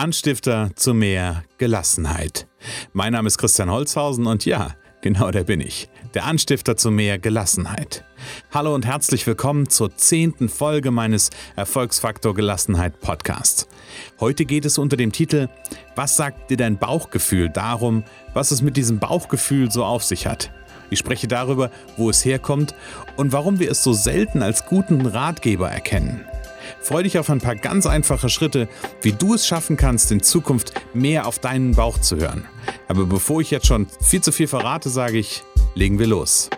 Anstifter zu mehr Gelassenheit. Mein Name ist Christian Holzhausen und ja, genau der bin ich. Der Anstifter zu mehr Gelassenheit. Hallo und herzlich willkommen zur zehnten Folge meines Erfolgsfaktor Gelassenheit Podcasts. Heute geht es unter dem Titel Was sagt dir dein Bauchgefühl darum, was es mit diesem Bauchgefühl so auf sich hat? Ich spreche darüber, wo es herkommt und warum wir es so selten als guten Ratgeber erkennen. Freu dich auf ein paar ganz einfache Schritte, wie du es schaffen kannst, in Zukunft mehr auf deinen Bauch zu hören. Aber bevor ich jetzt schon viel zu viel verrate, sage ich, legen wir los.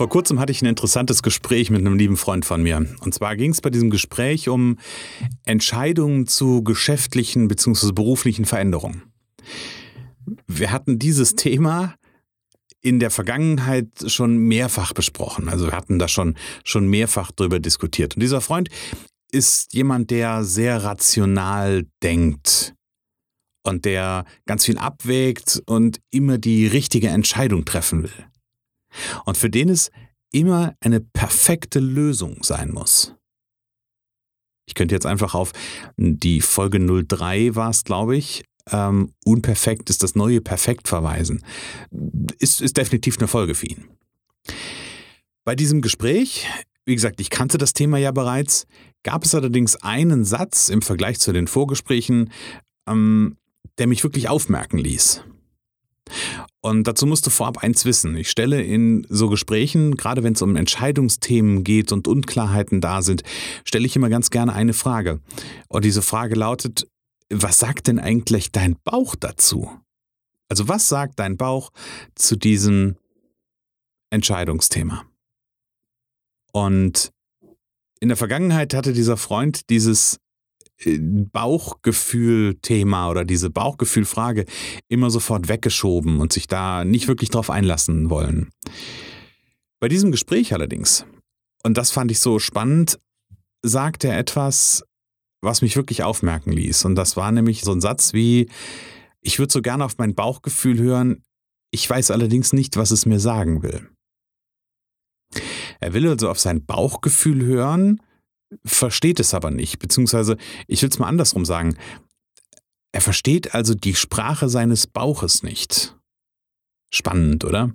Vor kurzem hatte ich ein interessantes Gespräch mit einem lieben Freund von mir. Und zwar ging es bei diesem Gespräch um Entscheidungen zu geschäftlichen bzw. beruflichen Veränderungen. Wir hatten dieses Thema in der Vergangenheit schon mehrfach besprochen. Also wir hatten da schon, schon mehrfach drüber diskutiert. Und dieser Freund ist jemand, der sehr rational denkt und der ganz viel abwägt und immer die richtige Entscheidung treffen will. Und für den es immer eine perfekte Lösung sein muss. Ich könnte jetzt einfach auf die Folge 03 war es, glaube ich, ähm, unperfekt ist das neue Perfekt verweisen. Ist, ist definitiv eine Folge für ihn. Bei diesem Gespräch, wie gesagt, ich kannte das Thema ja bereits, gab es allerdings einen Satz im Vergleich zu den Vorgesprächen, ähm, der mich wirklich aufmerken ließ. Und dazu musst du vorab eins wissen. Ich stelle in so Gesprächen, gerade wenn es um Entscheidungsthemen geht und Unklarheiten da sind, stelle ich immer ganz gerne eine Frage. Und diese Frage lautet, was sagt denn eigentlich dein Bauch dazu? Also was sagt dein Bauch zu diesem Entscheidungsthema? Und in der Vergangenheit hatte dieser Freund dieses Bauchgefühl-Thema oder diese Bauchgefühl-Frage immer sofort weggeschoben und sich da nicht wirklich drauf einlassen wollen. Bei diesem Gespräch allerdings, und das fand ich so spannend, sagte er etwas, was mich wirklich aufmerken ließ. Und das war nämlich so ein Satz wie, ich würde so gerne auf mein Bauchgefühl hören, ich weiß allerdings nicht, was es mir sagen will. Er will also auf sein Bauchgefühl hören, versteht es aber nicht, beziehungsweise ich will es mal andersrum sagen. Er versteht also die Sprache seines Bauches nicht. Spannend, oder?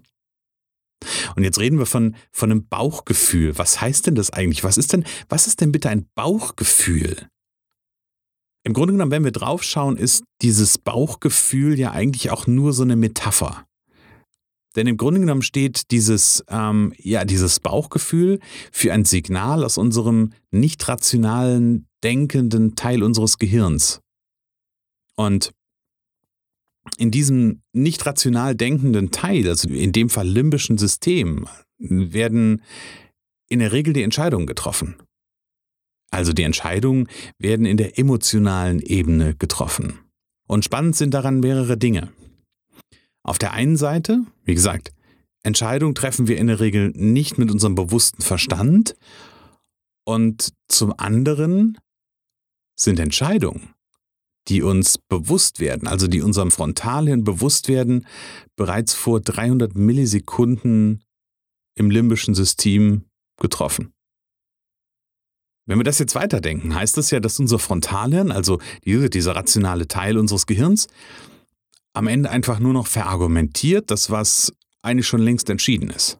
Und jetzt reden wir von, von einem Bauchgefühl. Was heißt denn das eigentlich? Was ist denn, was ist denn bitte ein Bauchgefühl? Im Grunde genommen, wenn wir draufschauen, ist dieses Bauchgefühl ja eigentlich auch nur so eine Metapher. Denn im Grunde genommen steht dieses, ähm, ja, dieses Bauchgefühl für ein Signal aus unserem nicht rationalen, denkenden Teil unseres Gehirns. Und in diesem nicht rational denkenden Teil, also in dem Fall limbischen System, werden in der Regel die Entscheidungen getroffen. Also die Entscheidungen werden in der emotionalen Ebene getroffen. Und spannend sind daran mehrere Dinge. Auf der einen Seite, wie gesagt, Entscheidungen treffen wir in der Regel nicht mit unserem bewussten Verstand. Und zum anderen sind Entscheidungen, die uns bewusst werden, also die unserem Frontalhirn bewusst werden, bereits vor 300 Millisekunden im limbischen System getroffen. Wenn wir das jetzt weiterdenken, heißt das ja, dass unser Frontalhirn, also dieser rationale Teil unseres Gehirns, am Ende einfach nur noch verargumentiert, das was eigentlich schon längst entschieden ist.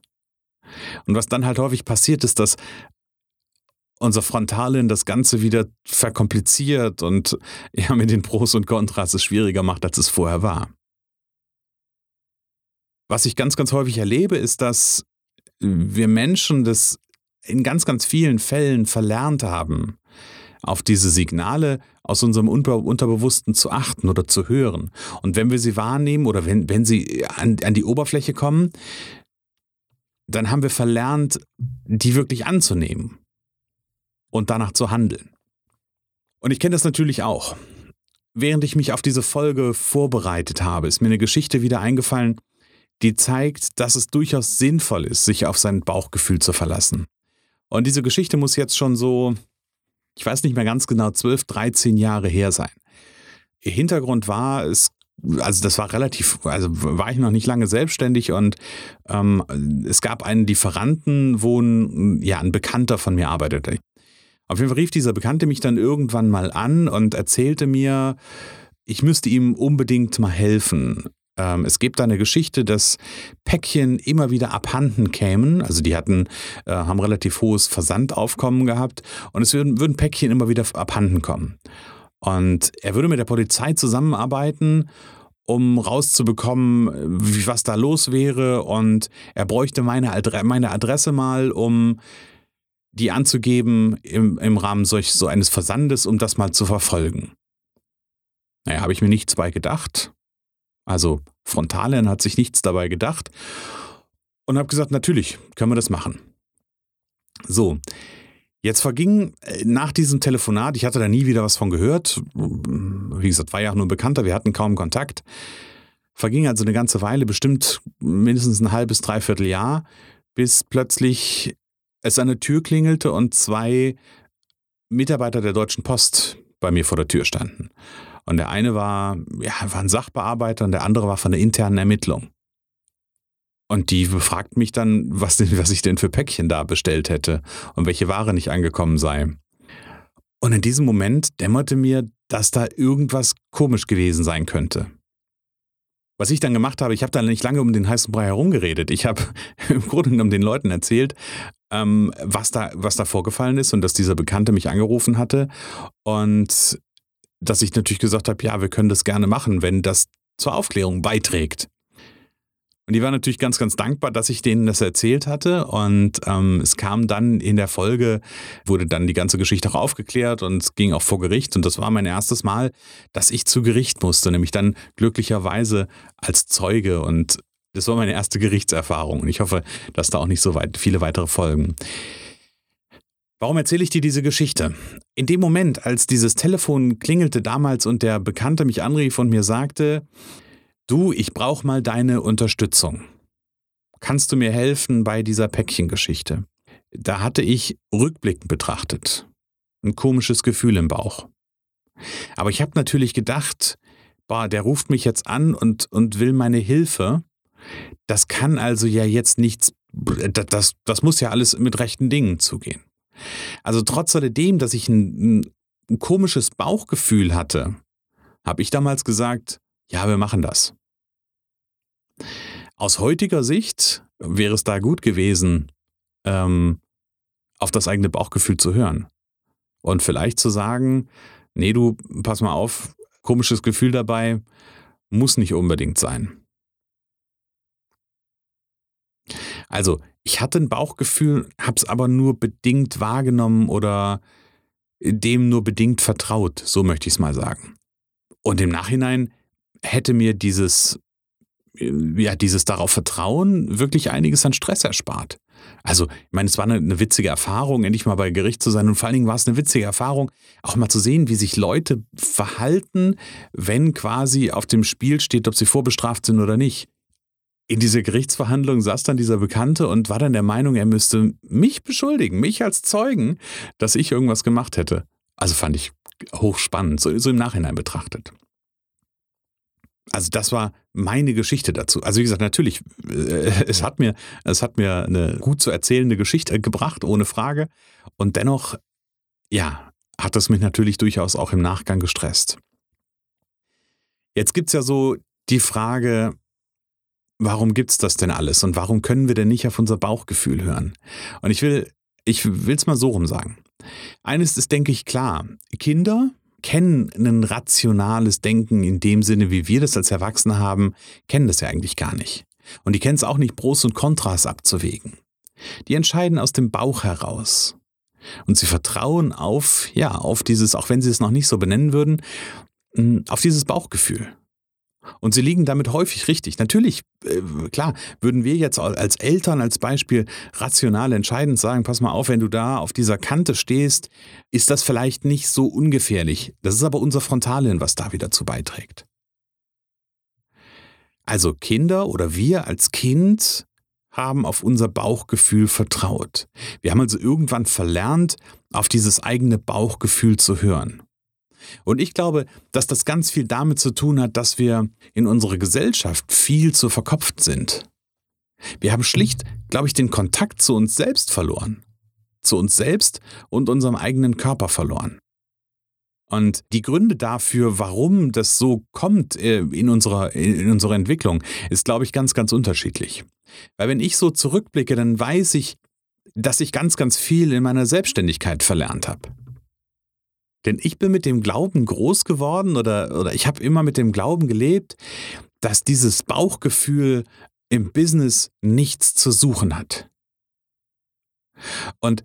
Und was dann halt häufig passiert, ist, dass unser Frontalin das Ganze wieder verkompliziert und ja mit den Pros und Kontras es schwieriger macht, als es vorher war. Was ich ganz, ganz häufig erlebe, ist, dass wir Menschen das in ganz, ganz vielen Fällen verlernt haben, auf diese Signale aus unserem Unterbewussten zu achten oder zu hören. Und wenn wir sie wahrnehmen oder wenn, wenn sie an, an die Oberfläche kommen, dann haben wir verlernt, die wirklich anzunehmen und danach zu handeln. Und ich kenne das natürlich auch. Während ich mich auf diese Folge vorbereitet habe, ist mir eine Geschichte wieder eingefallen, die zeigt, dass es durchaus sinnvoll ist, sich auf sein Bauchgefühl zu verlassen. Und diese Geschichte muss jetzt schon so ich weiß nicht mehr ganz genau, 12, 13 Jahre her sein. Hintergrund war, es also das war relativ, also war ich noch nicht lange selbstständig und ähm, es gab einen Lieferanten, wo ein, ja, ein Bekannter von mir arbeitete. Auf jeden Fall rief dieser Bekannte mich dann irgendwann mal an und erzählte mir, ich müsste ihm unbedingt mal helfen. Ähm, es gibt da eine Geschichte, dass Päckchen immer wieder abhanden kämen. Also die hatten, äh, haben relativ hohes Versandaufkommen gehabt und es würden, würden Päckchen immer wieder abhanden kommen. Und er würde mit der Polizei zusammenarbeiten, um rauszubekommen, was da los wäre. Und er bräuchte meine, Adre meine Adresse mal, um die anzugeben im, im Rahmen solch, so eines Versandes, um das mal zu verfolgen. Naja, habe ich mir nichts bei gedacht. Also Frontalen hat sich nichts dabei gedacht und habe gesagt, natürlich können wir das machen. So, jetzt verging äh, nach diesem Telefonat, ich hatte da nie wieder was von gehört, wie gesagt, war ja auch nur ein Bekannter, wir hatten kaum Kontakt, verging also eine ganze Weile, bestimmt mindestens ein halbes, dreiviertel Jahr, bis plötzlich es an der Tür klingelte und zwei Mitarbeiter der Deutschen Post bei mir vor der Tür standen. Und der eine war, ja, war ein Sachbearbeiter und der andere war von der internen Ermittlung. Und die befragt mich dann, was, denn, was ich denn für Päckchen da bestellt hätte und welche Ware nicht angekommen sei. Und in diesem Moment dämmerte mir, dass da irgendwas komisch gewesen sein könnte. Was ich dann gemacht habe, ich habe da nicht lange um den heißen Brei herumgeredet. Ich habe im Grunde genommen den Leuten erzählt, ähm, was, da, was da vorgefallen ist und dass dieser Bekannte mich angerufen hatte. Und dass ich natürlich gesagt habe, ja, wir können das gerne machen, wenn das zur Aufklärung beiträgt. Und die waren natürlich ganz, ganz dankbar, dass ich denen das erzählt hatte. Und ähm, es kam dann in der Folge, wurde dann die ganze Geschichte auch aufgeklärt und es ging auch vor Gericht. Und das war mein erstes Mal, dass ich zu Gericht musste, nämlich dann glücklicherweise als Zeuge. Und das war meine erste Gerichtserfahrung. Und ich hoffe, dass da auch nicht so weit, viele weitere folgen. Warum erzähle ich dir diese Geschichte? In dem Moment, als dieses Telefon klingelte damals und der Bekannte mich anrief und mir sagte, du, ich brauche mal deine Unterstützung. Kannst du mir helfen bei dieser Päckchengeschichte? Da hatte ich rückblickend betrachtet ein komisches Gefühl im Bauch. Aber ich habe natürlich gedacht, boah, der ruft mich jetzt an und, und will meine Hilfe. Das kann also ja jetzt nichts, das, das muss ja alles mit rechten Dingen zugehen. Also trotz alledem, dass ich ein, ein komisches Bauchgefühl hatte, habe ich damals gesagt, ja, wir machen das. Aus heutiger Sicht wäre es da gut gewesen, ähm, auf das eigene Bauchgefühl zu hören. Und vielleicht zu sagen, nee, du, pass mal auf, komisches Gefühl dabei, muss nicht unbedingt sein. Also, ich hatte ein Bauchgefühl, habe es aber nur bedingt wahrgenommen oder dem nur bedingt vertraut, so möchte ich es mal sagen. Und im Nachhinein hätte mir dieses, ja, dieses darauf Vertrauen wirklich einiges an Stress erspart. Also, ich meine, es war eine, eine, witzige Erfahrung, endlich mal bei Gericht zu sein. Und vor allen Dingen war es eine witzige Erfahrung, auch mal zu sehen, wie sich Leute verhalten, wenn quasi auf dem Spiel steht, ob sie vorbestraft sind oder nicht in dieser Gerichtsverhandlung saß dann dieser Bekannte und war dann der Meinung, er müsste mich beschuldigen, mich als Zeugen, dass ich irgendwas gemacht hätte. Also fand ich hochspannend, so, so im Nachhinein betrachtet. Also das war meine Geschichte dazu. Also wie gesagt, natürlich, äh, es hat mir, es hat mir eine gut zu erzählende Geschichte gebracht, ohne Frage. Und dennoch, ja, hat es mich natürlich durchaus auch im Nachgang gestresst. Jetzt gibt es ja so die Frage, warum gibt's das denn alles und warum können wir denn nicht auf unser Bauchgefühl hören? Und ich will, ich will's mal so rum sagen. Eines ist, denke ich, klar. Kinder kennen ein rationales Denken in dem Sinne, wie wir das als Erwachsene haben, kennen das ja eigentlich gar nicht. Und die kennen es auch nicht, Pros und Kontras abzuwägen. Die entscheiden aus dem Bauch heraus. Und sie vertrauen auf, ja, auf dieses, auch wenn sie es noch nicht so benennen würden, auf dieses Bauchgefühl. Und sie liegen damit häufig richtig. Natürlich, äh, klar, würden wir jetzt als Eltern als Beispiel rational entscheidend sagen, pass mal auf, wenn du da auf dieser Kante stehst, ist das vielleicht nicht so ungefährlich. Das ist aber unser Frontalien, was da wieder zu beiträgt. Also Kinder oder wir als Kind haben auf unser Bauchgefühl vertraut. Wir haben also irgendwann verlernt, auf dieses eigene Bauchgefühl zu hören. Und ich glaube, dass das ganz viel damit zu tun hat, dass wir in unserer Gesellschaft viel zu verkopft sind. Wir haben schlicht, glaube ich, den Kontakt zu uns selbst verloren. Zu uns selbst und unserem eigenen Körper verloren. Und die Gründe dafür, warum das so kommt äh, in unserer, in unserer Entwicklung, ist, glaube ich, ganz, ganz unterschiedlich. Weil wenn ich so zurückblicke, dann weiß ich, dass ich ganz, ganz viel in meiner Selbstständigkeit verlernt habe. Denn ich bin mit dem Glauben groß geworden oder, oder ich habe immer mit dem Glauben gelebt, dass dieses Bauchgefühl im Business nichts zu suchen hat. Und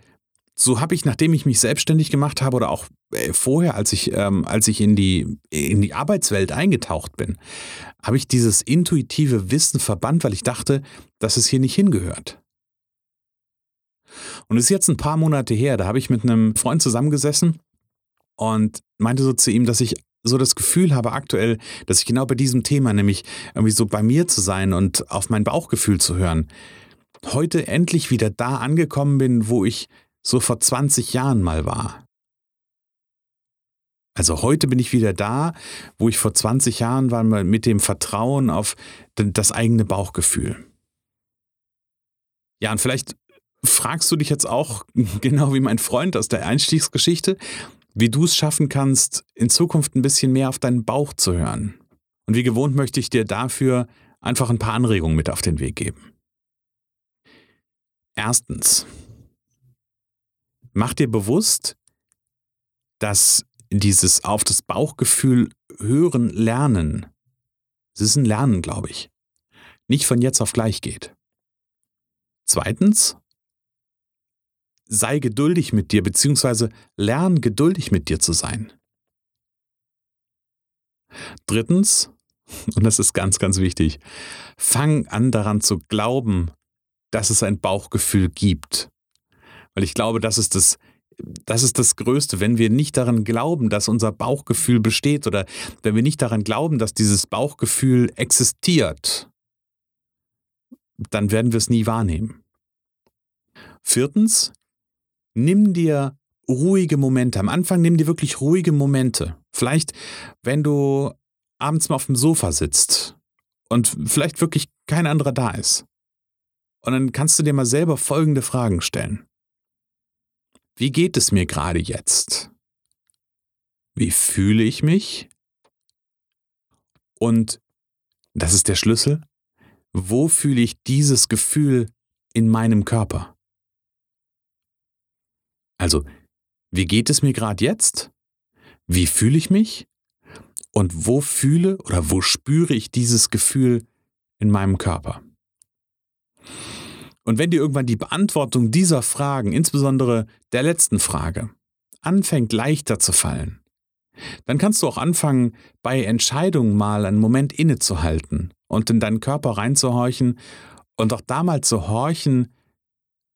so habe ich, nachdem ich mich selbstständig gemacht habe oder auch äh, vorher, als ich, ähm, als ich in, die, in die Arbeitswelt eingetaucht bin, habe ich dieses intuitive Wissen verbannt, weil ich dachte, dass es hier nicht hingehört. Und es ist jetzt ein paar Monate her, da habe ich mit einem Freund zusammengesessen und meinte so zu ihm, dass ich so das Gefühl habe aktuell, dass ich genau bei diesem Thema, nämlich irgendwie so bei mir zu sein und auf mein Bauchgefühl zu hören, heute endlich wieder da angekommen bin, wo ich so vor 20 Jahren mal war. Also heute bin ich wieder da, wo ich vor 20 Jahren war, mit dem Vertrauen auf das eigene Bauchgefühl. Ja, und vielleicht fragst du dich jetzt auch, genau wie mein Freund aus der Einstiegsgeschichte, wie du es schaffen kannst, in Zukunft ein bisschen mehr auf deinen Bauch zu hören. Und wie gewohnt möchte ich dir dafür einfach ein paar Anregungen mit auf den Weg geben. Erstens, mach dir bewusst, dass dieses auf das Bauchgefühl hören lernen, es ist ein Lernen, glaube ich, nicht von jetzt auf gleich geht. Zweitens, sei geduldig mit dir, beziehungsweise lern geduldig mit dir zu sein. Drittens, und das ist ganz, ganz wichtig, fang an daran zu glauben, dass es ein Bauchgefühl gibt. Weil ich glaube, das ist das, das ist das Größte, wenn wir nicht daran glauben, dass unser Bauchgefühl besteht oder wenn wir nicht daran glauben, dass dieses Bauchgefühl existiert, dann werden wir es nie wahrnehmen. Viertens, nimm dir ruhige Momente. Am Anfang nimm dir wirklich ruhige Momente. Vielleicht, wenn du abends mal auf dem Sofa sitzt und vielleicht wirklich kein anderer da ist. Und dann kannst du dir mal selber folgende Fragen stellen. Wie geht es mir gerade jetzt? Wie fühle ich mich? Und, das ist der Schlüssel, wo fühle ich dieses Gefühl in meinem Körper? Also, wie geht es mir gerade jetzt? Wie fühle ich mich? Und wo fühle oder wo spüre ich dieses Gefühl in meinem Körper? Und wenn dir irgendwann die Beantwortung dieser Fragen, insbesondere der letzten Frage, anfängt leichter zu fallen, dann kannst du auch anfangen, bei Entscheidungen mal einen Moment innezuhalten und in deinen Körper reinzuhorchen und auch da mal zu horchen,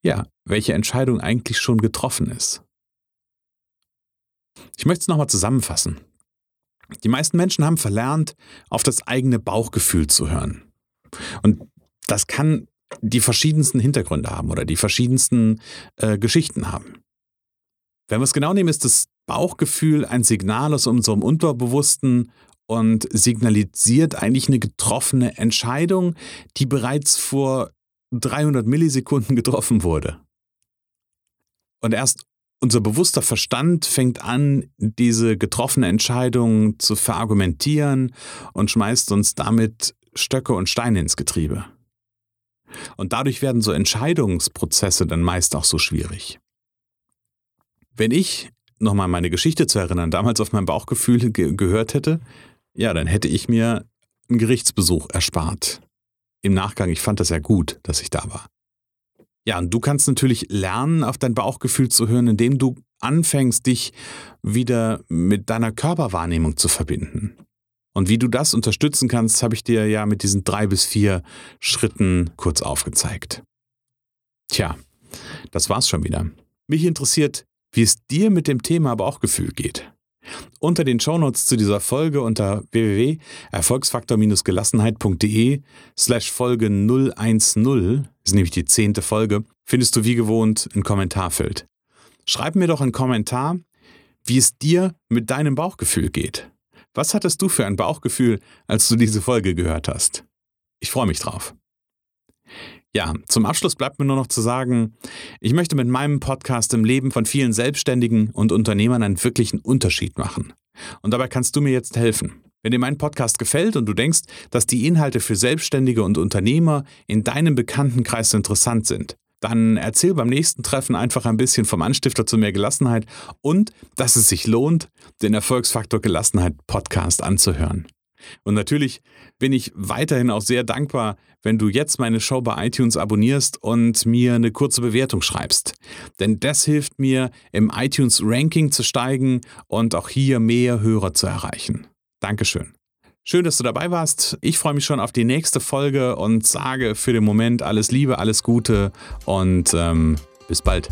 ja, welche Entscheidung eigentlich schon getroffen ist. Ich möchte es nochmal zusammenfassen. Die meisten Menschen haben verlernt, auf das eigene Bauchgefühl zu hören. Und das kann die verschiedensten Hintergründe haben oder die verschiedensten äh, Geschichten haben. Wenn wir es genau nehmen, ist das Bauchgefühl ein Signal aus unserem Unterbewussten und signalisiert eigentlich eine getroffene Entscheidung, die bereits vor 300 Millisekunden getroffen wurde. Und erst unser bewusster Verstand fängt an, diese getroffene Entscheidung zu verargumentieren und schmeißt uns damit Stöcke und Steine ins Getriebe. Und dadurch werden so Entscheidungsprozesse dann meist auch so schwierig. Wenn ich, nochmal meine Geschichte zu erinnern, damals auf mein Bauchgefühl ge gehört hätte, ja, dann hätte ich mir einen Gerichtsbesuch erspart im Nachgang, ich fand das ja gut, dass ich da war. Ja, und du kannst natürlich lernen, auf dein Bauchgefühl zu hören, indem du anfängst, dich wieder mit deiner Körperwahrnehmung zu verbinden. Und wie du das unterstützen kannst, habe ich dir ja mit diesen drei bis vier Schritten kurz aufgezeigt. Tja, das war's schon wieder. Mich interessiert, wie es dir mit dem Thema Bauchgefühl geht. Unter den Shownotes zu dieser Folge unter www.erfolgsfaktor-gelassenheit.de slash Folge 010, ist nämlich die zehnte Folge, findest du wie gewohnt ein Kommentarfeld. Schreib mir doch einen Kommentar, wie es dir mit deinem Bauchgefühl geht. Was hattest du für ein Bauchgefühl, als du diese Folge gehört hast? Ich freue mich drauf. Ja, zum Abschluss bleibt mir nur noch zu sagen, ich möchte mit meinem Podcast im Leben von vielen Selbstständigen und Unternehmern einen wirklichen Unterschied machen. Und dabei kannst du mir jetzt helfen. Wenn dir mein Podcast gefällt und du denkst, dass die Inhalte für Selbstständige und Unternehmer in deinem Bekanntenkreis interessant sind, dann erzähl beim nächsten Treffen einfach ein bisschen vom Anstifter zu mehr Gelassenheit und dass es sich lohnt, den Erfolgsfaktor Gelassenheit Podcast anzuhören. Und natürlich bin ich weiterhin auch sehr dankbar, wenn du jetzt meine Show bei iTunes abonnierst und mir eine kurze Bewertung schreibst. Denn das hilft mir, im iTunes Ranking zu steigen und auch hier mehr Hörer zu erreichen. Dankeschön. Schön, dass du dabei warst. Ich freue mich schon auf die nächste Folge und sage für den Moment alles Liebe, alles Gute und ähm, bis bald.